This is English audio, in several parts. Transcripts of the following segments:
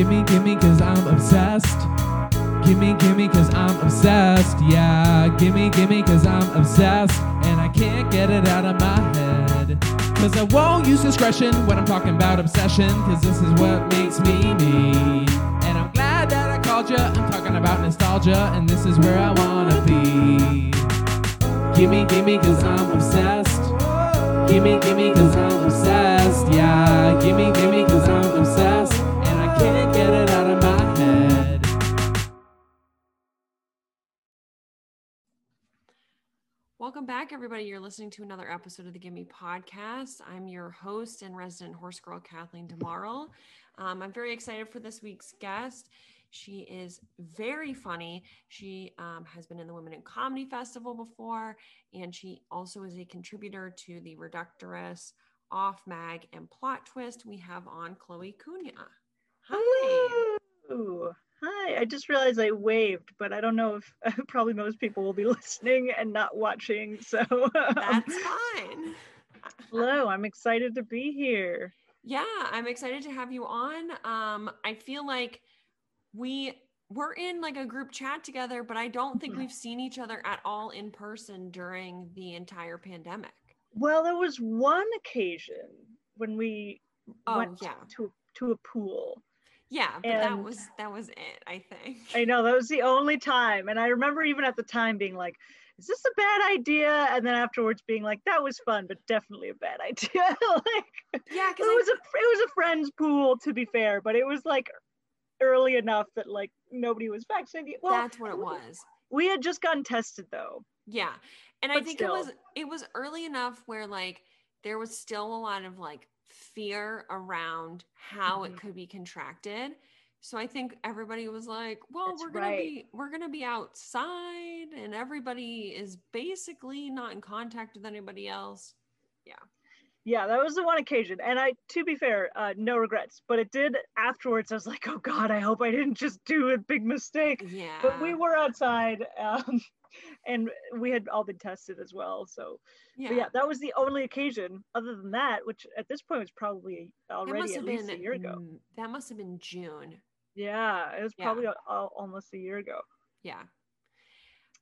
gimme, gimme, cause I'm obsessed. Gimme, gimme, cause I'm obsessed. Yeah, gimme, gimme, cause I'm obsessed. And I can't get it out of my head. Cause I won't use discretion when I'm talking about obsession. Cause this is what makes me me. And I'm glad that I called you. I'm talking about nostalgia. And this is where I wanna be. Gimme, gimme, cause I'm obsessed. Gimme, gimme, cause I'm obsessed. Yeah, gimme, gimme, cause I'm obsessed. Welcome back, everybody. You're listening to another episode of the Gimme Podcast. I'm your host and resident horse girl, Kathleen Demarle. Um, I'm very excited for this week's guest. She is very funny. She um, has been in the Women in Comedy Festival before, and she also is a contributor to the Reductress, Off Mag, and Plot Twist. We have on Chloe Cunha. Hi. Ooh, hi. I just realized I waved, but I don't know if probably most people will be listening and not watching. So That's fine. hello, I'm excited to be here. Yeah, I'm excited to have you on. Um, I feel like we we're in like a group chat together, but I don't think Mhm. we've seen each other at all in person during the entire pandemic. Well, there was one occasion when we Oh went yeah, to to a pool. Yeah, but that was that was it. I think. I know that was the only time, and I remember even at the time being like, "Is this a bad idea?" And then afterwards being like, "That was fun, but definitely a bad idea." like yeah, it because was a it was a friend's pool to be fair, but it was like early enough that like nobody was vaccinated. Well, that's what it was. we had just gotten tested though. Yeah. And I think still. it was it was early enough where like there was still a lot of like fear around how Mhm. it could be contracted. So I think everybody was like, well, That's we're going to right. be we're to be outside and everybody is basically not in contact with anybody else. Yeah. Yeah, that was the one occasion. And I, to be fair, uh, no regrets. But it did afterwards. I was like, oh God, I hope I didn't just do a big mistake. Yeah. But we were outside, um, and we had all been tested as well. So yeah. yeah, that was the only occasion. Other than that, which at this point was probably already at least been a year ago. mm, That must have been June. Yeah, it was Yeah. probably al- al- almost a year ago. Yeah.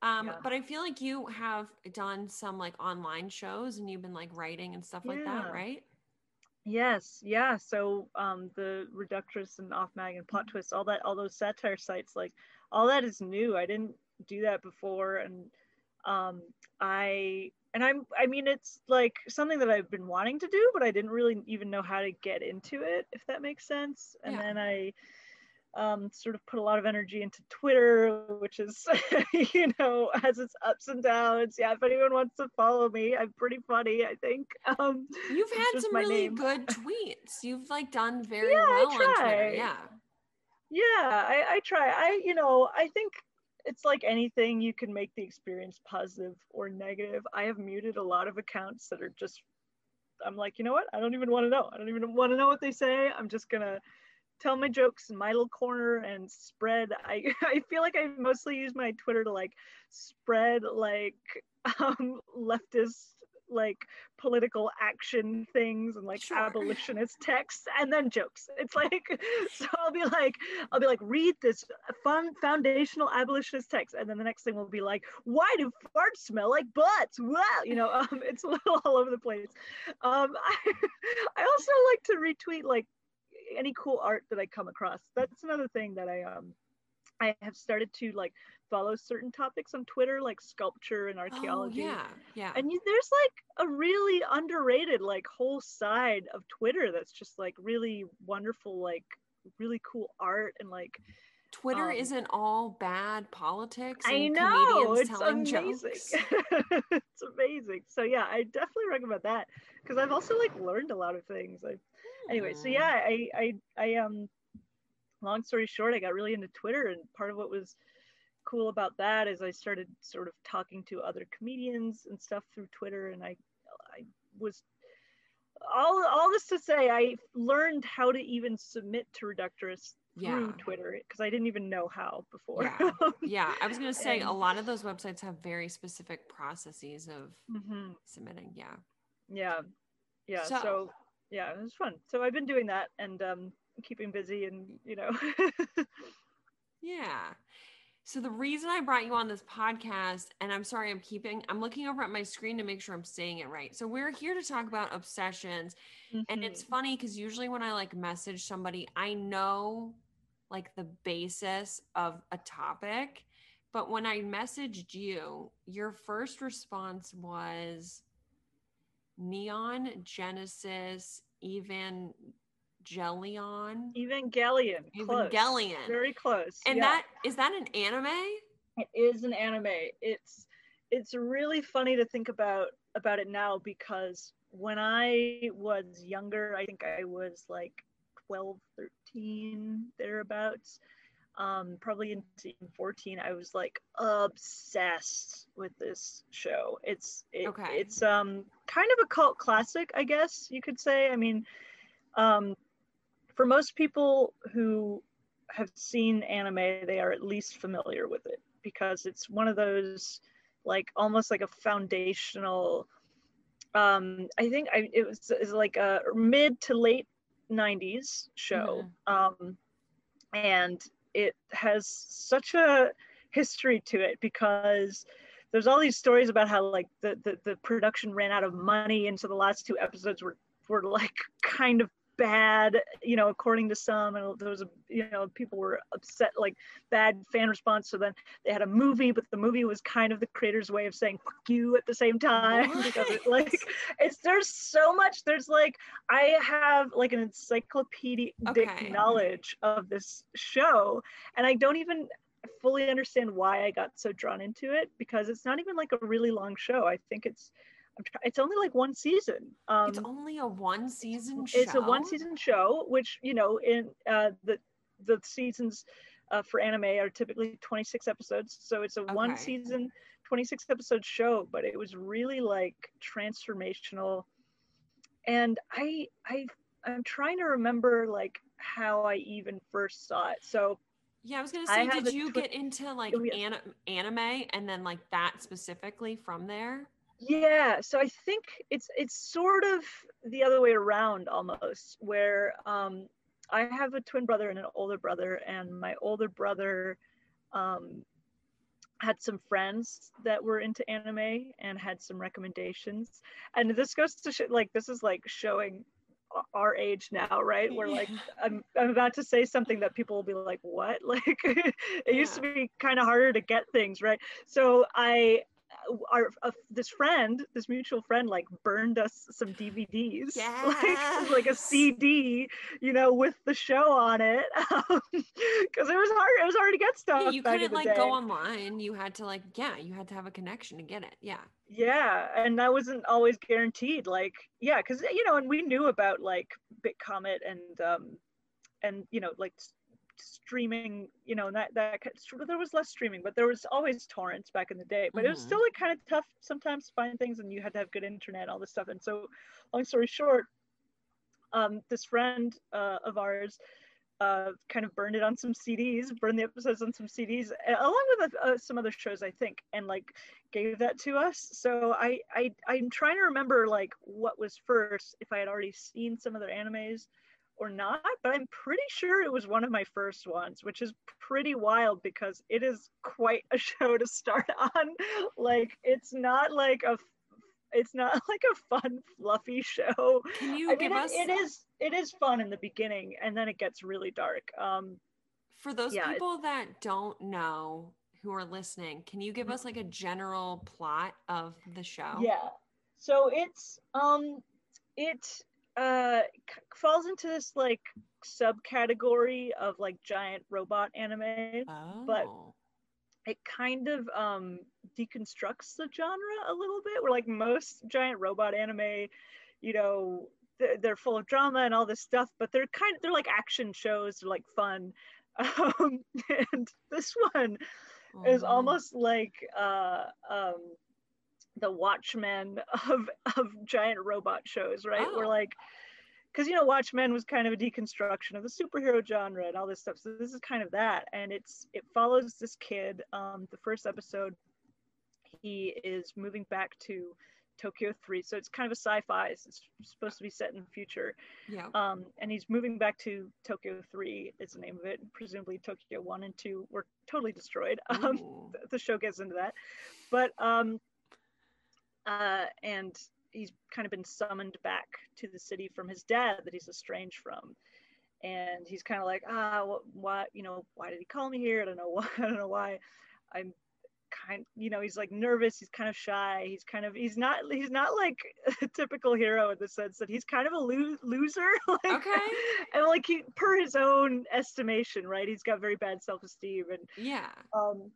Um, Yeah. but I feel like you have done some like online shows and you've been like writing and stuff like that, right? Yes, yeah. So um, the Reductress and Off Mag and Plot Twist, all that, all those satire sites, like all that is new. I didn't do that before, and um, I and I'm, I mean, it's like something that I've been wanting to do, but I didn't really even know how to get into it, if that makes sense. And Yeah. then I um, sort of put a lot of energy into Twitter, which is, you know, has its ups and downs. Yeah, if anyone wants to follow me, I'm pretty funny, I think. Um, You've had some really name. good tweets. You've like done very Yeah, I well on Twitter. try. Yeah. Yeah, I, I try. I, you know, I think it's like anything, you can make the experience positive or negative. I have muted a lot of accounts that are just, I'm like, you know what? I don't even want to know. I don't even want to know what they say. I'm just to tell my jokes in my little corner and spread. I, I feel like I mostly use my Twitter to like spread like um, leftist like political action things and like Sure. abolitionist texts and then jokes. It's like so i'll be like i'll be like read this fun foundational abolitionist text. And then the next thing will be like why do farts smell like butts? Wow you know um, it's a little all over the place. Um I, I also like to retweet like any cool art that i come across. That's another thing that i um i have started to like follow certain topics on twitter like sculpture and Oh, archaeology yeah. Yeah. and you, there's like a really underrated like whole side of twitter that's just like really wonderful like really cool art and like Twitter um, isn't all bad politics i and know comedians it's telling amazing jokes. it's amazing so yeah i definitely recommend that because i've also like learned a lot of things I, anyway so Hmm. yeah i i i um long story short i got really into twitter and part of what was cool about that is i started sort of talking to other comedians and stuff through twitter and i i was all all this to say i learned how to even submit to reductress through Yeah. twitter because i didn't even know how before Yeah. Yeah. I was going to say a lot of those websites have very specific processes of Mhm. submitting. Yeah. yeah yeah So- so, yeah it was fun so i've been doing that and um keeping busy and you know Yeah. So the reason I brought you on this podcast, and I'm sorry, I'm keeping, I'm looking over at my screen to make sure I'm saying it right. So we're here to talk about obsessions. And it's Mhm. funny because usually when I like message somebody, I know like the basis of a topic. But when I messaged you, your first response was Neon Genesis Evangelion. Evangelion close. Evangelion. very close And yeah. that is that an anime? it is an anime it's it's really funny to think about about it now because when i was younger i think i was like 12 13 thereabouts um probably in 14 i was like obsessed with this show it's it, Okay. it's um kind of a cult classic i guess you could say i mean um for most people who have seen anime, they are at least familiar with it because it's one of those like almost like a foundational. Um, I think I, it was is like a mid to late '90s show, um, and it has such a history to it because there's all these stories about how like the, the the production ran out of money and so the last two episodes were were like kind of bad you know according to some and there was a you know people were upset like bad fan response. So then they had a movie but the movie was kind of the creator's way of saying fuck you at the same time because it like it's there's so much there's like i have like an encyclopedic Okay. knowledge of this show and i don't even fully understand why i got so drawn into it because it's not even like a really long show. I think it's it's only like one season um It's only a one season show. it's a one season show which you know in uh the the seasons uh, for anime are typically 26 episodes so it's a one season 26 episode show but it was really like transformational and i i i'm trying to remember like how i even first saw it so Yeah, I was gonna say, have did you twi- get into like Oh, yeah. an- anime and then like that specifically from there? Yeah, so I think it's it's sort of the other way around almost, where um, I have a twin brother and an older brother, and my older brother um, had some friends that were into anime and had some recommendations. And this goes to sh- like this is like showing our age now, right? We're like I'm I'm about to say something that people will be like, "What?" Like it used to be kind of harder to get things, right? So I our uh, this friend, this mutual friend, like burned us some DVDs, like like a CD, you know, with the show on it, because it was hard. It was hard to get stuff. Yeah, you couldn't like day. go online. You had to like, yeah, you had to have a connection to get it. Yeah. Yeah, and that wasn't always guaranteed. Like, yeah, because you know, and we knew about like BitComet and um, and you know, like streaming. You know, that that there was less streaming, but there was always torrents back in the day. But it was still like kind of tough sometimes to find things, and you had to have good internet, all this stuff. And so, long story short, um, this friend uh, of ours uh, kind of burned it on some CDs, burned the episodes on some CDs, along with uh, some other shows, I think, and like gave that to us. So I, I, I'm trying to remember like what was first, if I had already seen some of their animes or not, but I'm pretty sure it was one of my first ones, which is pretty wild because it is quite a show to start on. like it's not like a it's not like a fun fluffy show Can you I give mean, it- us it is it is fun in the beginning, and then it gets really dark. Um, for those yeah, it- people that don't know who are listening? Can you give us like a general plot of the show? yeah. So it's um, it uh falls into this like subcategory of like giant robot anime. Oh. but It kind of um deconstructs the genre a little bit. Where like most giant robot anime, you know, they're, they're full of drama and all this stuff, but they're kind of they're like action shows. They're like fun. Um, and this one is Mhm. almost like uh, um, the Watchmen of of giant robot shows, right? Oh. like, because you know, Watchmen was kind of a deconstruction of the superhero genre and all this stuff. So this is kind of that, and it's it follows this kid. Um, the first episode, he is moving back to Tokyo 3. So it's kind of a sci-fi. It's supposed to be set in the future. Yeah. Um, and he's moving back to Tokyo 3 is the name of it. Presumably Tokyo 1 and 2 were totally destroyed. Um, the show gets into that. But um, uh, and he's kind of been summoned back to the city from his dad that he's estranged from. And he's kind of like, ah, what, you know, why did he call me here? I don't know why. I don't know why. I'm kind, you know, he's like nervous. He's kind of shy. He's kind of, he's not, he's not like a typical hero in the sense that he's kind of a lo- loser. like, Okay. And like he, per his own estimation, right? He's got very bad self-esteem and Yeah. um,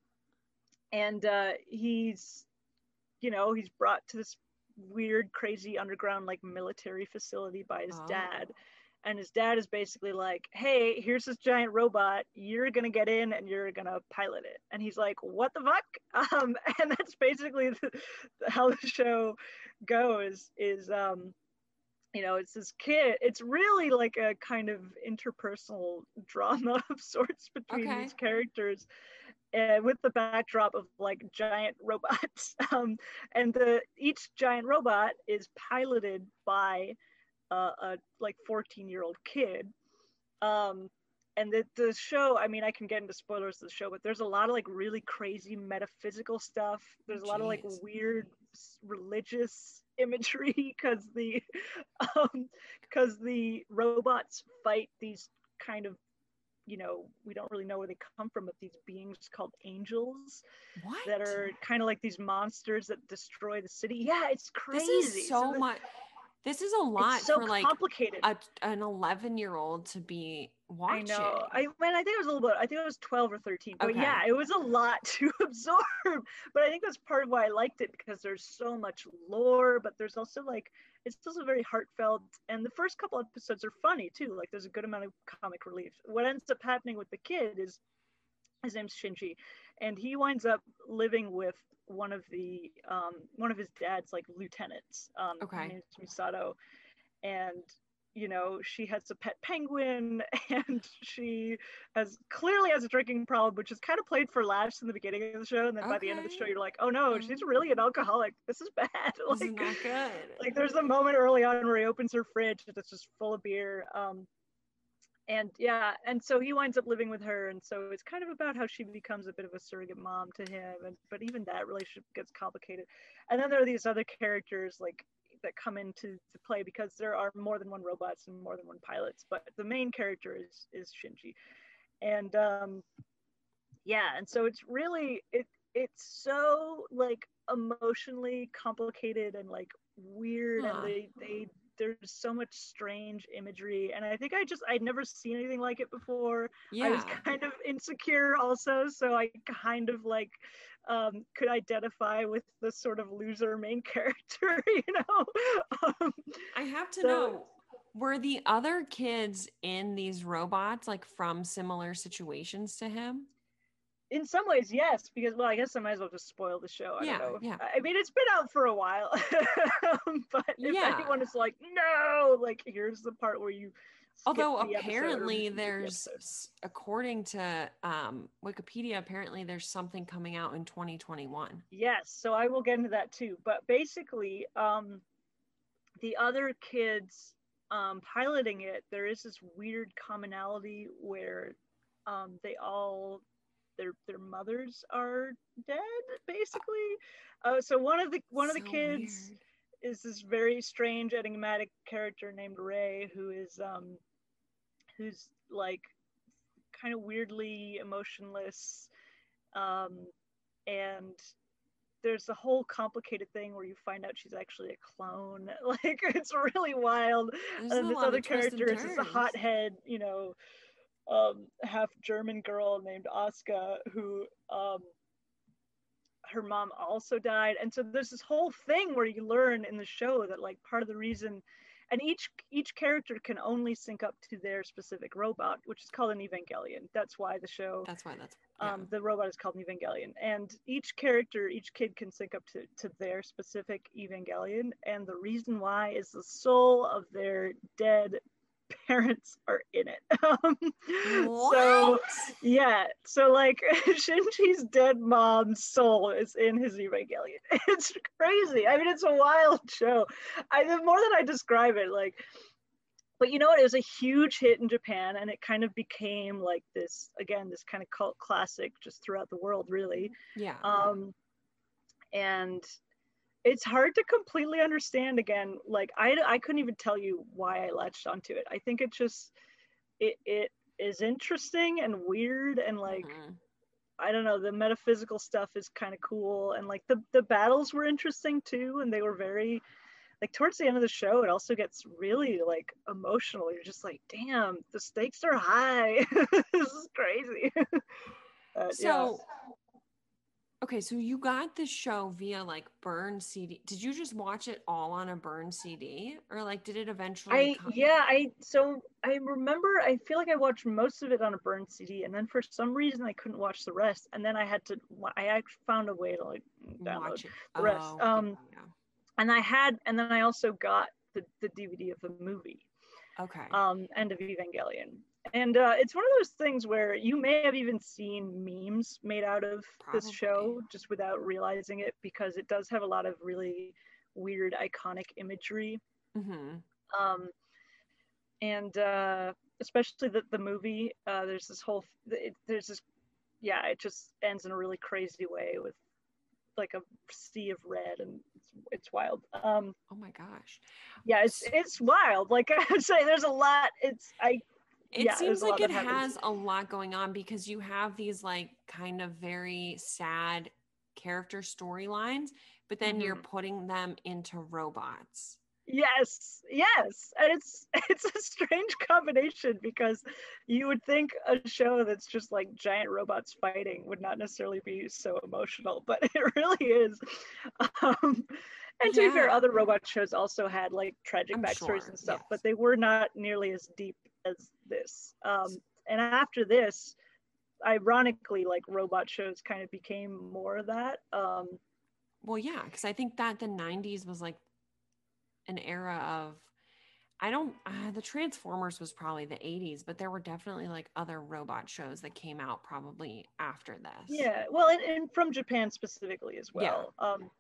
and uh, he's you know he's brought to this weird crazy underground like military facility by his Oh. dad. And his dad is basically like hey here's this giant robot. You're gonna get in and you're gonna pilot it. And he's like what the fuck? Um, and that's basically the, how the show goes is um, you know it's this kid it's really like a kind of interpersonal drama of sorts between Okay. these characters uh, with the backdrop of like giant robots. Um, and the each giant robot is piloted by uh, a like 14 year old kid. Um, and the, the show i mean i can get into spoilers of the show but there's a lot of like really crazy metaphysical stuff. There's a lot of like weird religious imagery because the um because the robots fight these kind of you know we don't really know where they come from but these beings called angels What? that are kind of like these monsters that destroy the city yeah it's crazy This is so the- much. This is a lot so for like complicated a, an 11 year old to be watching. I know. I mean, I think it was a little bit. I think it was twelve or thirteen. But Okay. yeah, it was a lot to absorb. But I think that's part of why I liked it because there's so much lore, but there's also like it's also very heartfelt. And the first couple episodes are funny too. Like there's a good amount of comic relief. What ends up happening with the kid is his name's Shinji, and he winds up living with one of the um, one of his dad's like lieutenants. Um, Okay. name's Misato, and you know she has a pet penguin, and she has clearly has a drinking problem, which is kind of played for laughs in the beginning of the show, and then by the end of the show you're like, oh no, she's really an alcoholic. This is bad. This is like, not good. like there's a moment early on where he opens her fridge that's just full of beer. Um and yeah and so he winds up living with her. And so it's kind of about how she becomes a bit of a surrogate mom to him. And but even that relationship gets complicated. And then there are these other characters like that come into to play because there are more than one robots and more than one pilots but the main character is is shinji. And um yeah and so it's really it it's so like emotionally complicated and like weird and they they there's so much strange imagery and i think i just i'd never seen anything like it before yeah. i was kind of insecure also so i kind of like um, could identify with the sort of loser main character you know um, I have to so- know were the other kids in these robots like from similar situations to him? In some ways yes because well i guess i might as well just spoil the show i Yeah, don't know yeah. i mean it's been out for a while but if Yeah. anyone is like no like here's the part where you Although the apparently the there's, s- according to um, Wikipedia, apparently there's something coming out in 2021. yes so i will get into that too but basically um the other kids um piloting it there is this weird commonality where um they all their their mothers are dead basically. Uh, so one of the one of the kids weird. is this very strange enigmatic character named Rei who is um who's like kind of weirdly emotionless um and there's a whole complicated thing where you find out she's actually a clone. Like it's really wild. There's and this other character is just a hothead you know um half german girl named Asuka who um her mom also died. And so there's this whole thing where you learn in the show that like part of the reason and each each character can only sync up to their specific robot which is called an evangelion. That's why the show That's why that's yeah. um, the robot is called an evangelion. And each character each kid can sync up to, to their specific evangelion. And the reason why is the soul of their dead parents are in it. Um, so yeah, so like Shinji's dead mom's soul is in his Evangelion. It's crazy. I mean, it's a wild show. I the more that I describe it, like but you know what? It was a huge hit in Japan and it kind of became like this, again, this kind of cult classic just throughout the world, really. Yeah. Um, and it's hard to completely understand again. Like, I, I couldn't even tell you why I latched onto it. I think it just, it, it is interesting and weird and like, Mhm. I don't know, the metaphysical stuff is kind of cool. And like the, the battles were interesting too. And they were very, like towards the end of the show, it also gets really like emotional. You're just like, damn, the stakes are high. this is crazy. So. yeah. Okay, so you got the show via like Burn CD. Did you just watch it all on a Burn CD, or like did it eventually? I come- yeah, I so I remember I feel like I watched most of it on a burn CD and then for some reason I couldn't watch the rest and then I had to I actually found a way to like download watch it. the rest. Oh, Um, yeah. and I had and then I also got the, the DVD of the movie. Okay. um, End of Evangelion. And uh, it's one of those things where you may have even seen memes made out of this show just without realizing it because it does have a lot of really weird iconic imagery. hmm Um, and uh, especially the, the movie, uh, there's this whole, it, there's this, yeah, it just ends in a really crazy way with like a sea of red and it's, it's wild. Um, Oh my gosh. yeah, it's it's wild. Like I would say, there's a lot. It's I It Yeah, seems like it happens. has a lot going on because you have these like kind of very sad character storylines, but then you're Mm-hmm. putting them into robots. Yes, yes, and it's it's a strange combination because you would think a show that's just like giant robots fighting would not necessarily be so emotional, but it really is. Um, and to be fair, other robot shows also had like tragic I'm backstories sure, and stuff, yes. but they were not nearly as deep as this. Um, and after this, ironically, like robot shows kind of became more of that. Um, Well, yeah, because I think that the 90s was like an era of, I don't, uh, the Transformers was probably the 80s, but there were definitely like other robot shows that came out probably after this. Yeah, well, and, and from Japan specifically as Yeah. well. Um,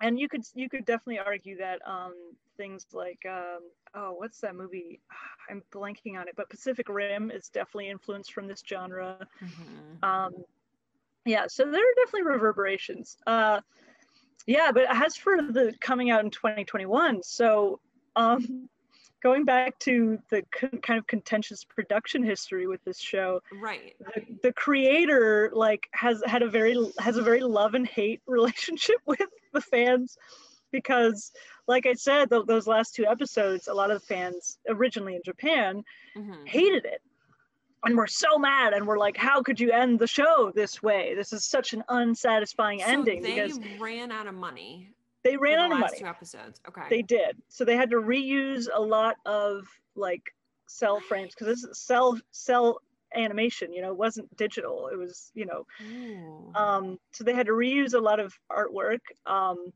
and you could you could definitely argue that um, things like um, oh, what's that movie? I'm blanking on it, but Pacific Rim is definitely influenced from this genre. Mhm. Um, yeah, so there are definitely reverberations. Uh, yeah, but as for the coming out in 2021, so um, going back to the con- kind of contentious production history with this show, Right. the, the creator like has had a very has a very love and hate relationship with the fans because like i said th- those last two episodes a lot of the fans originally in japan Mhm. hated it and we're so mad and we're like how could you end the show this way this is such an unsatisfying So ending they because ran out of money. They ran the out of money Two episodes. Okay. they did so they had to reuse a lot of like cell frames because this is cell cell animation you know it wasn't digital it was you know Ooh. um, so they had to reuse a lot of artwork um,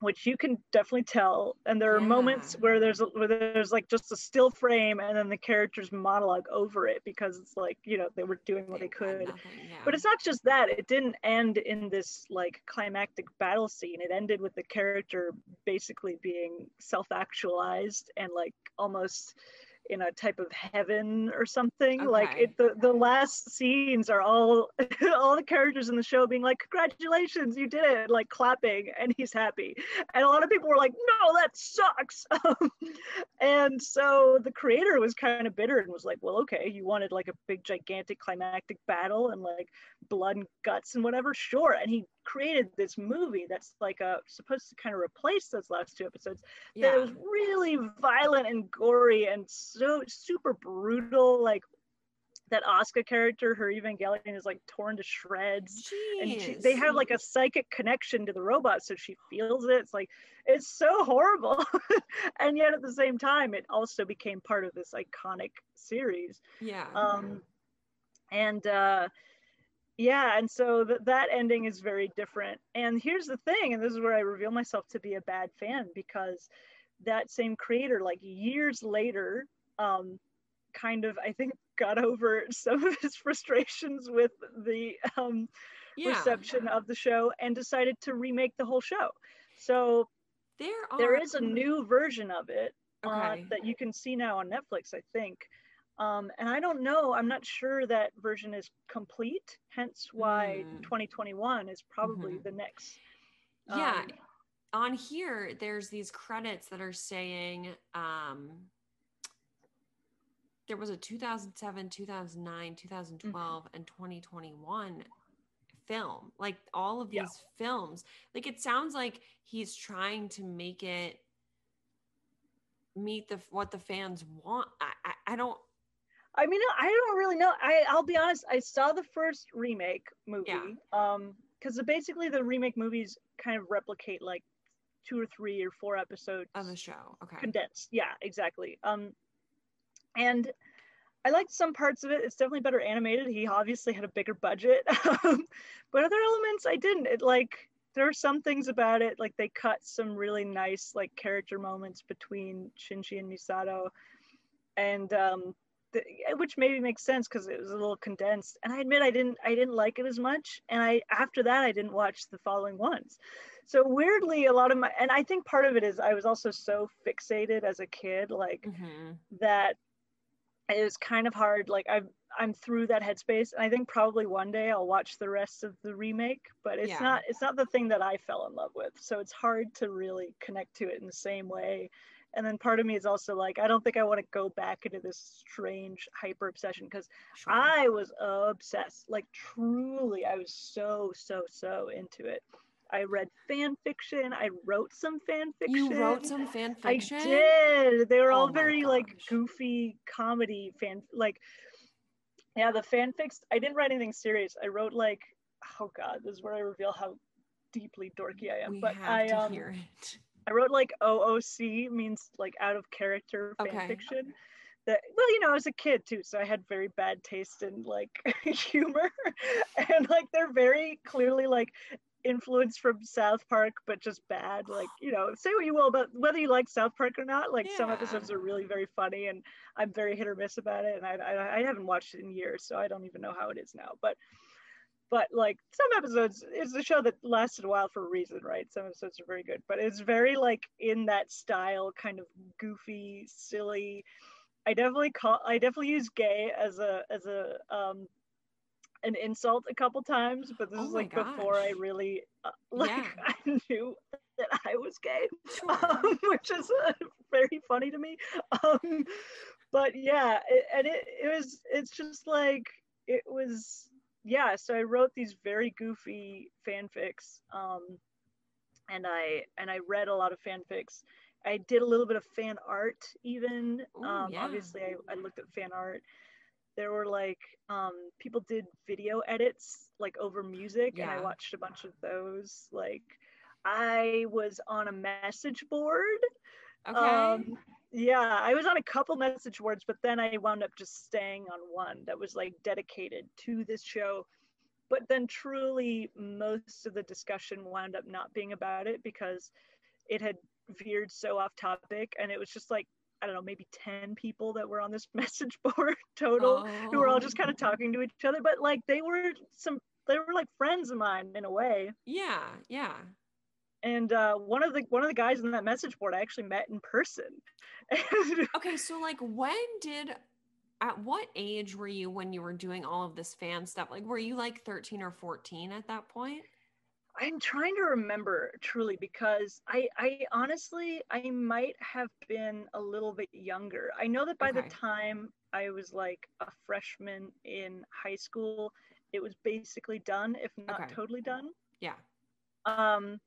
which you can definitely tell. And there are moments where there's where there's like just a still frame and then the characters monologue over it because it's like you know they were doing what they had could. nothing, yeah. but it's not just that it didn't end in this like climactic battle scene. It ended with the character basically being self-actualized and like almost in a type of heaven or something like it the, the last scenes are all all the characters in the show being like congratulations you did it like clapping and he's happy. And a lot of people were like no that sucks. And so the creator was kind of bitter and was like well okay you wanted like a big gigantic climactic battle and like blood and guts and whatever sure. And he created this movie that's like a supposed to kind of replace those last two episodes yeah. that was really violent and gory and so super brutal like that Asuka character, her Evangelion is like torn to shreds. And she, they have like a psychic connection to the robot, so she feels it. It's like it's so horrible, and yet at the same time, it also became part of this iconic series yeah. um and uh yeah and so th- that ending is very different and here's the thing and this is where i reveal myself to be a bad fan because that same creator like years later um, kind of I think got over some of his frustrations with the um, Yeah. reception of the show and decided to remake the whole show. So There are there is a new version of it uh, that you can see now on Netflix, I think. Um, and I don't know, I'm not sure that version is complete, hence why Mm. 2021 is probably Mhm. the next. Yeah. um, on here there's these credits that are saying um there was a 2007 2009 2012 and 2021 film like all of Yeah. these films like it sounds like he's trying to make it meet the what the fans want i i, I don't I mean, I don't really know. I I'll be honest. I saw the first remake movie. Yeah. Um, because basically the remake movies kind of replicate like two or three or four episodes of the show okay condensed. Yeah, exactly. Um, and I liked some parts of it. It's definitely better animated. He obviously had a bigger budget, um, but other elements I didn't. It like there are some things about it like they cut some really nice like character moments between Shinji and Misato, and um, the, which maybe makes sense because it was a little condensed. And I admit I didn't I didn't like it as much. And I after that I didn't watch the following ones. So weirdly, a lot of my and I think part of it is I was also so fixated as a kid, like Mhm. that it was kind of hard. Like I'm I'm through that headspace, and I think probably one day I'll watch the rest of the remake. But it's Yeah. not it's not the thing that I fell in love with, so it's hard to really connect to it in the same way. And then part of me is also like I don't think I want to go back into this strange hyper obsession because Sure. I was obsessed. Like truly, I was so so so into it. I read fan fiction. I wrote some fan fiction. you wrote some fan fiction I did. They were Oh all very like goofy comedy fan like yeah, the fanfics. I didn't write anything serious. I wrote like oh god, this is where I reveal how deeply dorky I am. we but have I to um hear it I wrote like OOC means like out of character fan Okay. fiction. That well, you know, I was a kid too, so I had very bad taste in like humor, and like they're very clearly like influenced from South Park, but just bad. Like you know, say what you will about whether you like South Park or not. Like some episodes are really very funny, and I'm very hit or miss about it. And I, I I haven't watched it in years, so I don't even know how it is now. But but like some episodes it's a show that lasted a while for a reason right some episodes are very good but it's very like in that style kind of goofy silly i definitely call i definitely use gay as a as a um an insult a couple times but this Oh is like before i really uh, like Yeah. i knew that i was gay Sure. um, which is uh, very funny to me. Um, but yeah, it, and it, it was, it's just like, it was, yeah. So I wrote these very goofy fanfics, um, and I and I read a lot of fanfics. I did a little bit of fan art, even. Ooh, um, yeah. Obviously, I, I looked at fan art. There were like um, people did video edits like over music, and I watched a bunch of those. Like I was on a message board. okay Um, yeah, I was on a couple message boards, but then I wound up just staying on one that was like dedicated to this show. But then, truly, most of the discussion wound up not being about it because it had veered so off topic, and it was just like I don't know, maybe ten people that were on this message board total, who were all just kind of Oh. talking to each other. But like they were some, they were like friends of mine in a way yeah yeah and uh, one of the one of the guys in that message board I actually met in person. Okay, so like when did at what age were you when you were doing all of this fan stuff? Like were you like 13 or 14 at that point? I'm trying to remember truly because I I honestly I might have been a little bit younger. I know that by Okay. the time I was like a freshman in high school, it was basically done, if not Okay. totally done. Yeah. Um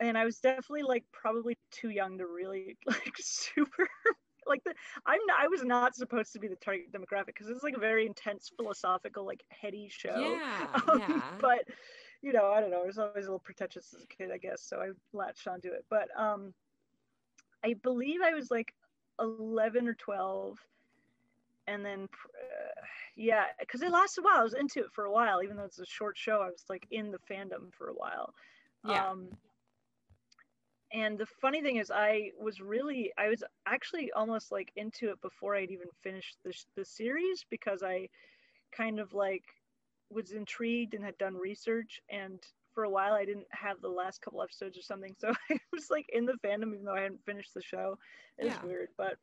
and I was definitely like probably too young to really like super like the I'm not I was not supposed to be the target demographic because it's like a very intense philosophical like heady show. Yeah. Um, yeah. but you know, I don't know. I was always a little pretentious as a kid, I guess. So I latched onto it. But um, I believe I was like 11 or 12, and then uh, yeah, because it lasted a while. I was into it for a while, even though it's a short show. I was like in the fandom for a while. yeah. Um, and the funny thing is, I was really, I was actually almost like into it before I'd even finished the, the series because I kind of like was intrigued and had done research. And for a while, I didn't have the last couple episodes or something. So I was like in the fandom, even though I hadn't finished the show. It was Yeah. weird, but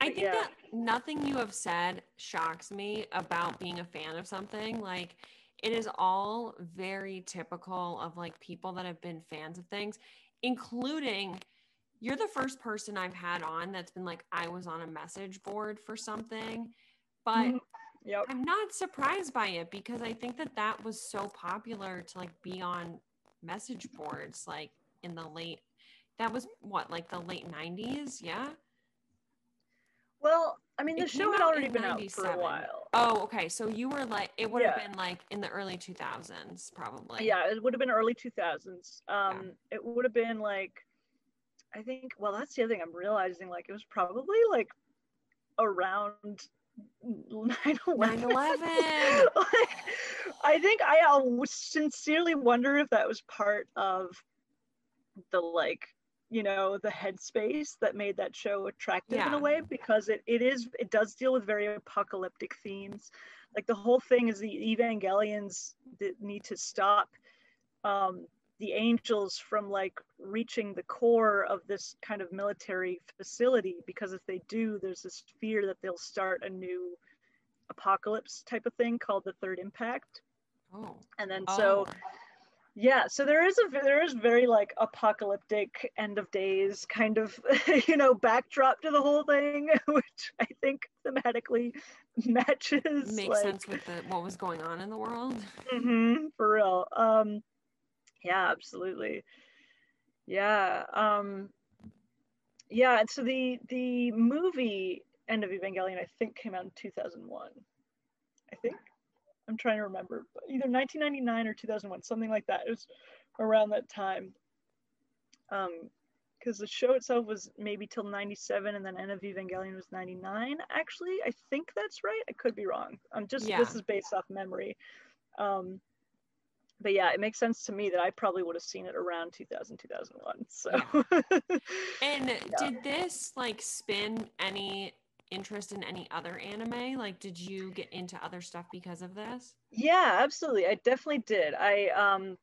I think yeah. that nothing you have said shocks me about being a fan of something. Like it is all very typical of like people that have been fans of things, including you're the first person I've had on that's been like, I was on a message board for something. But Mhm. Yep. I'm not surprised by it because I think that that was so popular to like be on message boards like in the late that was what like the late 90s yeah. Well, I mean, It the show had already been out for a while. oh okay. So you were like it would have Yeah. been like in the early 2000s probably. Yeah it would have been early 2000s um it would have been like i think well that's the other thing i'm realizing like it was probably like around 9 9/11. i think i uh, sincerely wonder if that was part of the like you know the headspace that made that show attractive in a way because it, it is it does deal with very apocalyptic themes. Like the whole thing is the evangelions that need to stop um, the angels from like reaching the core of this kind of military facility because if they do there's this fear that they'll start a new apocalypse type of thing called the third impact oh and then so Oh. yeah so there is a there is very like apocalyptic end of days kind of you know backdrop to the whole thing which i think thematically matches makes like, sense with the what was going on in the world mm-hmm, for real. Um, yeah, absolutely. Yeah. Um, yeah. And so the the movie End of Evangelion, I think, came out in 2001. I think. I'm trying to remember, but either 1999 or 2001, something like that. It was around that time. Um, because the show itself was maybe till 97 and then End of Evangelion was 99 actually I think that's right I could be wrong I'm just Yeah. this is based off memory um but yeah it makes sense to me that I probably would have seen it around 2000 2001 so and did this like spin any interest in any other anime like did you get into other stuff because of this Yeah, absolutely. I definitely did. I um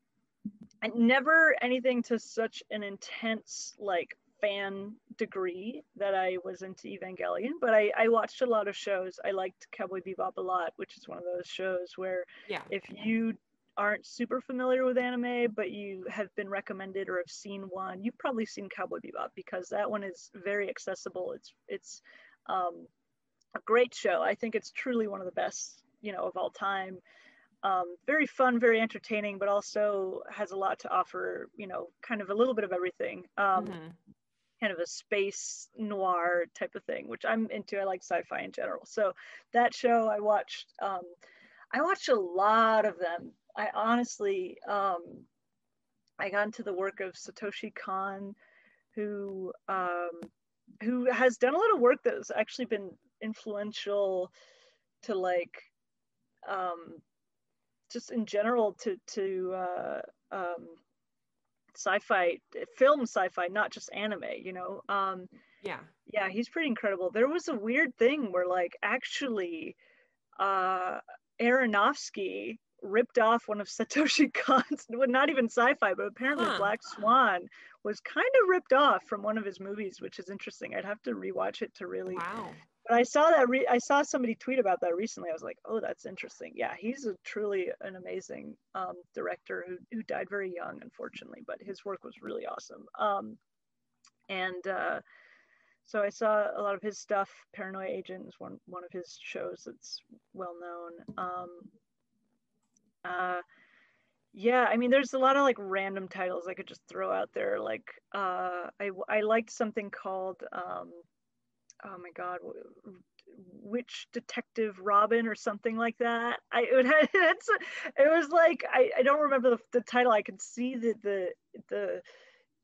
I never anything to such an intense like fan degree that I was into Evangelion, but I, I watched a lot of shows. I liked Cowboy Bebop a lot, which is one of those shows where yeah if you aren't super familiar with anime, but you have been recommended or have seen one, you've probably seen Cowboy Bebop because that one is very accessible. It's it's um, a great show. I think it's truly one of the best, you know, of all time. Um, very fun, very entertaining, but also has a lot to offer. You know, kind of a little bit of everything. Um, Mhm. kind of a space noir type of thing, which I'm into. I like sci-fi in general. So that show I watched, um, I watched a lot of them. I honestly, um, I got into the work of Satoshi Kon, who um, who has done a lot of work that has actually been influential to like um, just in general to to uh, um, sci-fi film sci-fi not just anime you know? Um yeah. yeah he's pretty incredible. There was a weird thing where like actually uh aronofsky ripped off one of satoshi kon's well, not even sci-fi but apparently Huh. black swan was kind of ripped off from one of his movies which is interesting i'd have to rewatch it to really wow but I saw that re- I saw somebody tweet about that recently. I was like, oh, that's interesting. Yeah, he's a truly an amazing um, director who who died very young, unfortunately, but his work was really awesome. Um, and uh, so I saw a lot of his stuff. Paranoia Agent is one one of his shows that's well known. Um, uh, yeah, I mean, there's a lot of like random titles I could just throw out there. Like, uh, I I liked something called. Um, oh my god witch detective robin or something like that i it, had, it's, it was like I, I don't remember the, the title i could see the the the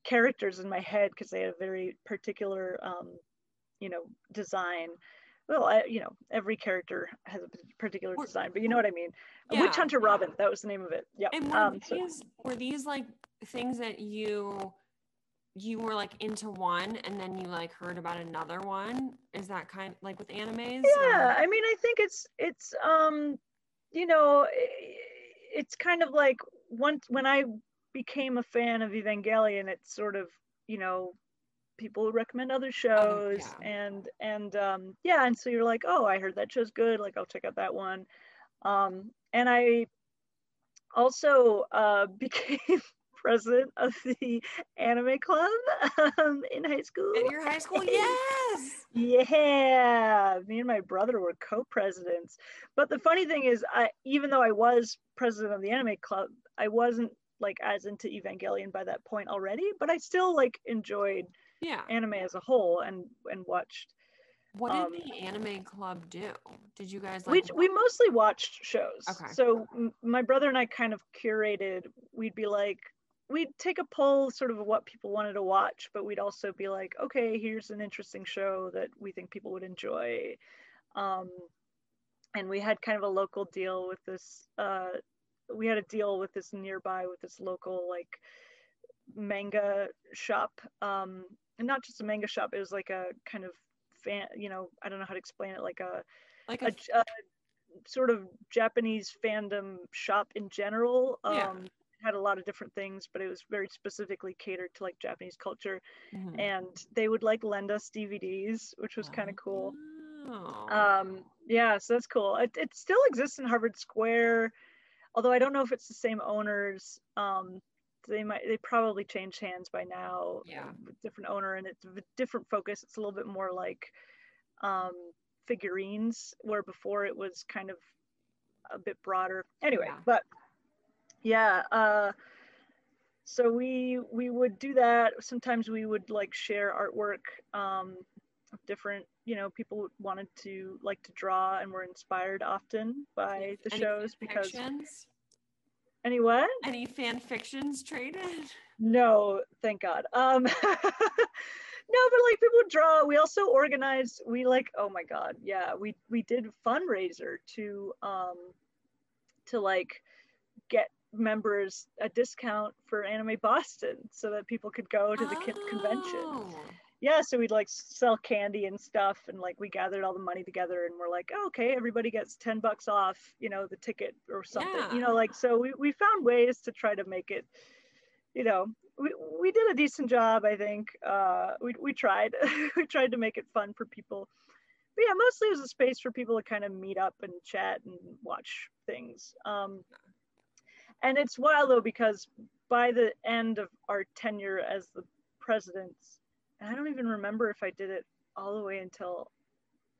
characters in my head because they had a very particular um you know design well I, you know every character has a particular design but you know what i mean Yeah, witch hunter robin that was the name of it yeah and were um so- these were these like things that you you were like into one and then you like heard about another one. Is that kind like with animes? yeah or- i mean i think it's it's um you know it's kind of like once when i became a fan of evangelion it sort of you know people would recommend other shows yeah. and and um yeah and so you're like oh i heard that show's good like i'll check out that one um and i also uh became president of the anime club um, in high school in your high school? Yes. yeah, me and my brother were co-presidents. But the funny thing is, I even though I was president of the anime club, I wasn't like as into Evangelion by that point already. But I still like enjoyed Yeah. anime as a whole and and watched. What did um, the anime club do? Did you guys We we mostly watched shows. Okay. So m- my brother and I kind of curated. We'd be like. We'd take a poll sort of what people wanted to watch, but we'd also be like, okay, here's an interesting show that we think people would enjoy. Um, and we had kind of a local deal with this uh, we had a deal with this nearby with this local like manga shop um and not just a manga shop it was like a kind of fan you know i don't know how to explain it like a, like a, a, a sort of japanese fandom shop in general um Yeah. had a lot of different things but it was very specifically catered to like japanese culture Mhm. and they would like lend us dvds which was kind of cool Oh. um yeah so that's cool it, it still exists in harvard square although i don't know if it's the same owners um they might they probably changed hands by now Yeah. with different owner and it's a different focus it's a little bit more like um figurines where before it was kind of a bit broader anyway Yeah. but yeah uh so we we would do that sometimes we would like share artwork um of different you know people wanted to like to draw and were inspired often by the Any shows because? Any what Any fan fictions traded? no thank god um no but like people draw we also organized we like oh my god yeah we we did fundraiser to um to like get members a discount for anime boston so that people could go to the con- convention Oh. Yeah so we'd like sell candy and stuff and like we gathered all the money together and we're like oh, okay everybody gets 10 bucks off you know the ticket or something you know like so we, we found ways to try to make it you know we, we did a decent job i think uh we, we tried we tried to make it fun for people. But yeah mostly it was a space for people to kind of meet up and chat and watch things um and it's wild though because by the end of our tenure as the presidents and I don't even remember if I did it all the way until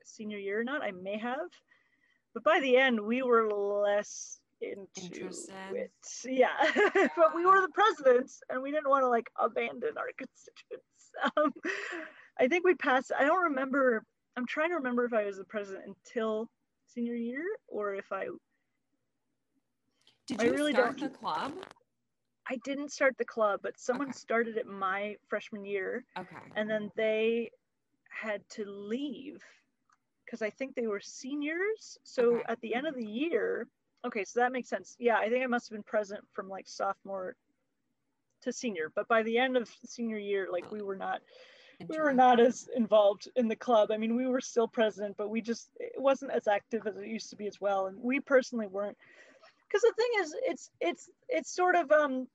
senior year or not. I may have, but by the end we were less into it. Yeah, but we were the presidents, and we didn't want to like abandon our constituents. Um, I think we passed. I don't remember. I'm trying to remember if I was the president until senior year or if I Did I you really start don't- the club? I didn't start the club, but someone Okay. started it my freshman year. Okay. and then they had to leave because I think they were seniors. So Okay. at the end of the year, okay, so that makes sense. Yeah, I think I must have been present from like sophomore to senior, but by the end of senior year, like we were not we were not as involved in the club. I mean, we were still president, but we just it wasn't as active as it used to be as well. And we personally weren't because the thing is it's it's it's sort of um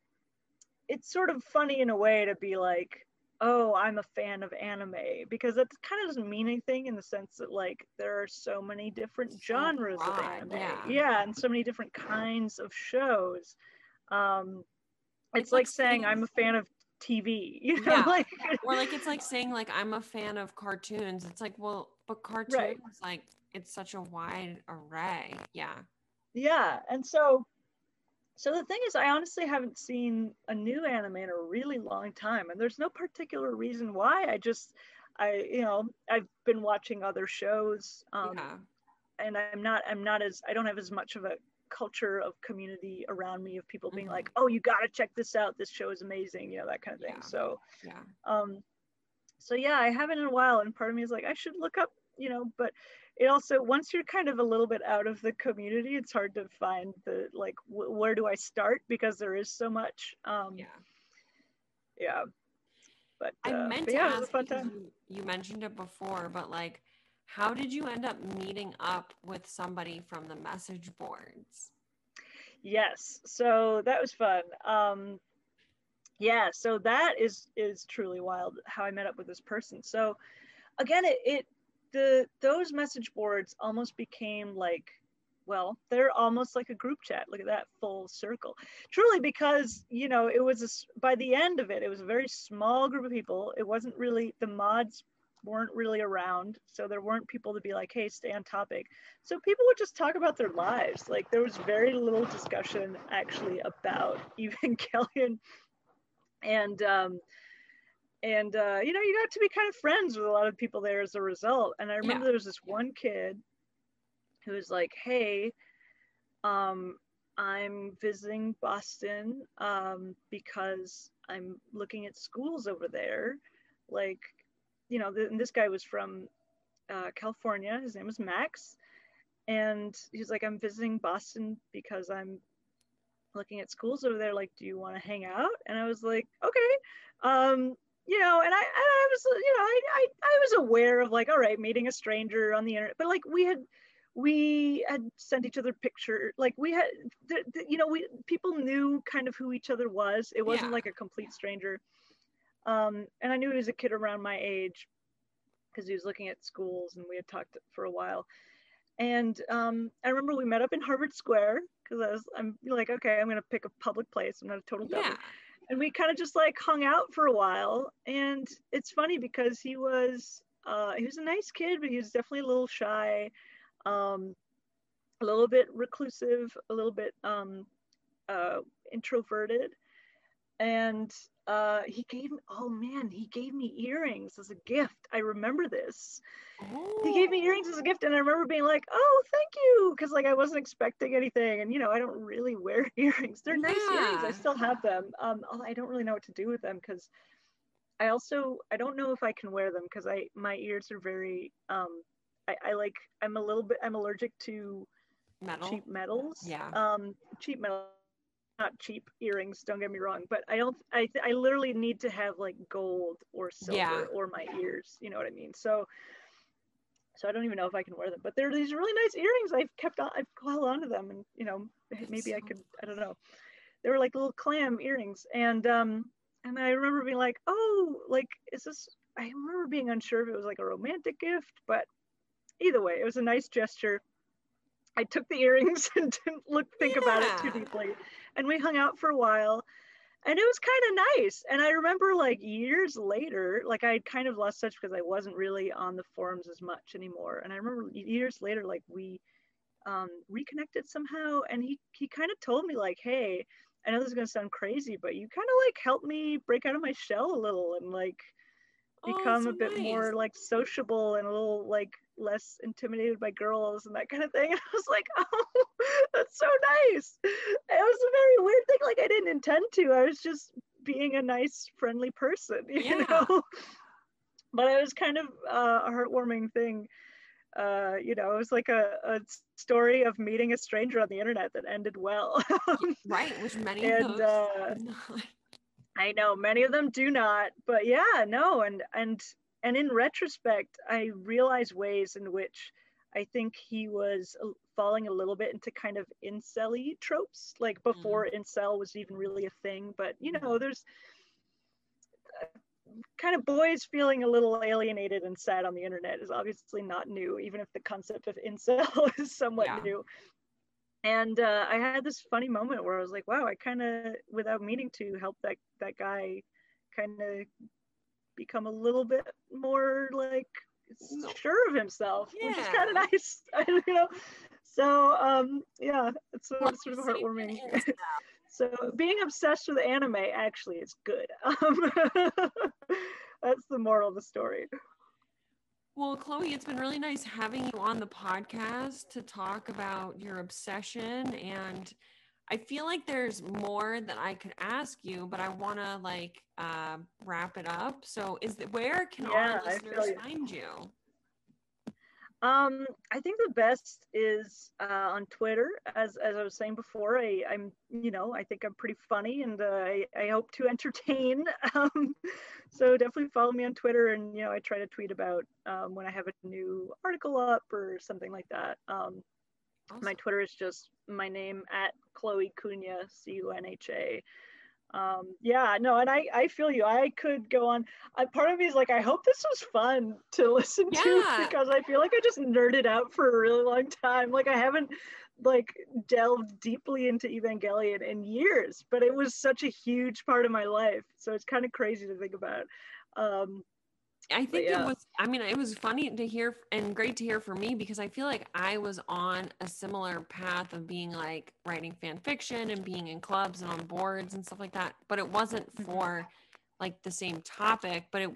it's sort of funny in a way to be like oh i'm a fan of anime because that kind of doesn't mean anything in the sense that like there are so many different So genres of anime yeah. yeah and so many different kinds of shows um it's, It's like, like saying saying- i'm a fan of tv you know Yeah. like or like it's like saying like I'm a fan of cartoons. It's like, well, but cartoons like it's such a wide array. Yeah. yeah and so so the thing is i honestly haven't seen a new anime in a really long time and there's no particular reason why i just i you know i've been watching other shows um, yeah. and i'm not i'm not as i don't have as much of a culture of community around me of people being Mhm. like oh you gotta check this out this show is amazing you know that kind of thing Yeah. so Yeah. um so yeah i haven't in a while and part of me is like i should look up you know but it also once you're kind of a little bit out of the community it's hard to find the like wh- where do i start because there is so much um Yeah. yeah But I uh, meant but to yeah, ask it was a fun time. You, you mentioned it before, but like, how did you end up meeting up with somebody from the message boards? Yes, so that was fun. Um, yeah, so that is is truly wild how I met up with this person. So again, it, it the those message boards almost became like well they're almost like a group chat. Look at that full circle. Truly because you know it was a by the end of it it was a very small group of people. It wasn't really the mods weren't really around so there weren't people to be like hey stay on topic. So people would just talk about their lives. Like there was very little discussion actually about evangelion and um and uh, you know you got to be kind of friends with a lot of people there as a result. And i remember Yeah. there was this one kid who was like hey um, i'm visiting boston um, because i'm looking at schools over there. Like you know th- and this guy was from uh, california. His name was max. And he's like i'm visiting boston because i'm looking at schools over there. Like do you want to hang out? And i was like okay. Um you know and i and i was you know I, I i was aware of like all right meeting a stranger on the internet but like we had we had sent each other picture like we had the, the, you know we people knew kind of who each other was. It wasn't Yeah. like a complete stranger. Um and i knew he was a kid around my age because he was looking at schools and we had talked for a while. And um, I remember we met up in Harvard Square because I was I'm like okay I'm gonna pick a public place. I'm not a total dummy. Yeah. And we kind of just like hung out for a while and it's funny because he was uh, he was a nice kid but he was definitely a little shy um, a little bit reclusive a little bit um, uh, introverted and uh, he gave me oh man he gave me earrings as a gift I remember this he gave me Oh. earrings as a gift and i remember being like oh thank you because like i wasn't expecting anything and you know i don't really wear earrings they're nice earrings i still have them um although i don't really know what to do with them because i also i don't know if i can wear them because i my ears are very um I, I like i'm a little bit i'm allergic to Metal. cheap metals Yeah. um cheap metal not cheap earrings don't get me wrong but i don't i th- i literally need to have like gold or silver Yeah. or my ears you know what i mean? So so i don't even know if i can wear them but they're these really nice earrings. I've kept on i've held on to them and you know maybe i could i don't know. They were like little clam earrings and um and i remember being like oh like is this i remember being unsure if it was like a romantic gift but either way it was a nice gesture. I took the earrings and didn't look think about it too deeply and we hung out for a while and it was kind of nice. And i remember like years later like i had kind of lost touch because i wasn't really on the forums as much anymore. And i remember years later like we um, reconnected somehow and he he kind of told me like hey i know this is going to sound crazy but you kind of like helped me break out of my shell a little and like Oh, become so a bit nice. more like sociable and a little like less intimidated by girls and that kind of thing. And I was like, oh, that's so nice. It was a very weird thing. Like I didn't intend to. I was just being a nice, friendly person, you Yeah. know. But it was kind of uh, a heartwarming thing. Uh, you know, it was like a, a story of meeting a stranger on the internet that ended well. Right, which many and, uh. I know many of them do not, but yeah, no, and and and in retrospect, I realize ways in which I think he was falling a little bit into kind of incel tropes, like before incel was even really a thing. But you know, there's uh, kind of boys feeling a little alienated and sad on the internet is obviously not new, even if the concept of incel is somewhat Yeah. new. And uh, I had this funny moment where I was like, wow, I kind of, without meaning to, help that that guy kind of become a little bit more like sure of himself, which is kind of nice, you know. So um, yeah, it's sort of, sort of heartwarming. so being obsessed with anime actually is good. Um, that's the moral of the story. Well, Chloe, it's been really nice having you on the podcast to talk about your obsession. And I feel like there's more that I could ask you, but I want to like uh, wrap it up. So, is the, where can Yeah, our listeners you. find you? Um, I think the best is uh, on Twitter. As as I was saying before, I, I'm you know I think I'm pretty funny and uh, I I hope to entertain. Um, so definitely follow me on Twitter and you know I try to tweet about um, when I have a new article up or something like that. Um, Awesome. my Twitter is just my name at Chloe Cunha C U N H A um yeah no and i i feel you i could go on I, part of me is like i hope this was fun to listen Yeah. to because i feel like i just nerded out for a really long time like i haven't like delved deeply into evangelion in years but it was such a huge part of my life so it's kind of crazy to think about um I think yeah. it was, I mean, it was funny to hear and great to hear for me because I feel like I was on a similar path of being like writing fan fiction and being in clubs and on boards and stuff like that. But it wasn't Mhm. for like the same topic, but it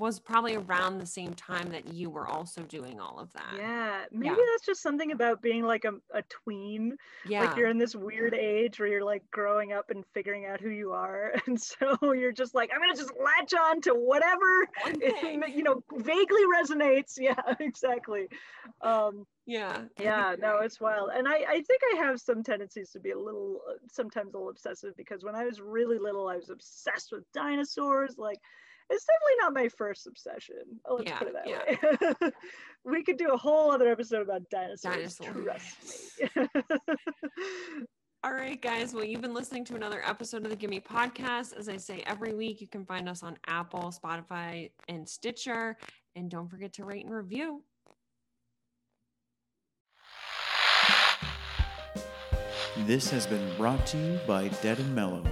was probably around the same time that you were also doing all of that. yeah maybe Yeah. that's just something about being like a, a tween Yeah. like you're in this weird age where you're like growing up and figuring out who you are and so you're just like i'm gonna just latch on to whatever it, you know vaguely resonates yeah exactly um yeah. Yeah no it's wild and i i think i have some tendencies to be a little sometimes a little obsessive because when i was really little i was obsessed with dinosaurs like it's definitely not my first obsession Oh, let's put it that Yeah, way we could do a whole other episode about dinosaurs Dinosaurs. trust me All right, guys. Well, you've been listening to another episode of the Gimme Podcast. As I say every week, you can find us on Apple, Spotify, and Stitcher. And don't forget to rate and review. This has been brought to you by Dead and Mellow.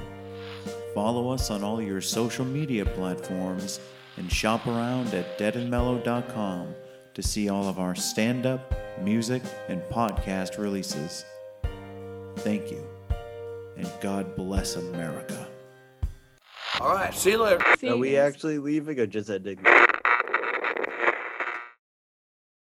Follow us on all your social media platforms and shop around at deadandmellow.com to see all of our stand up, music, and podcast releases. Thank you, and God bless America. All right, see you later. See Are you we guys. actually leaving or just ending?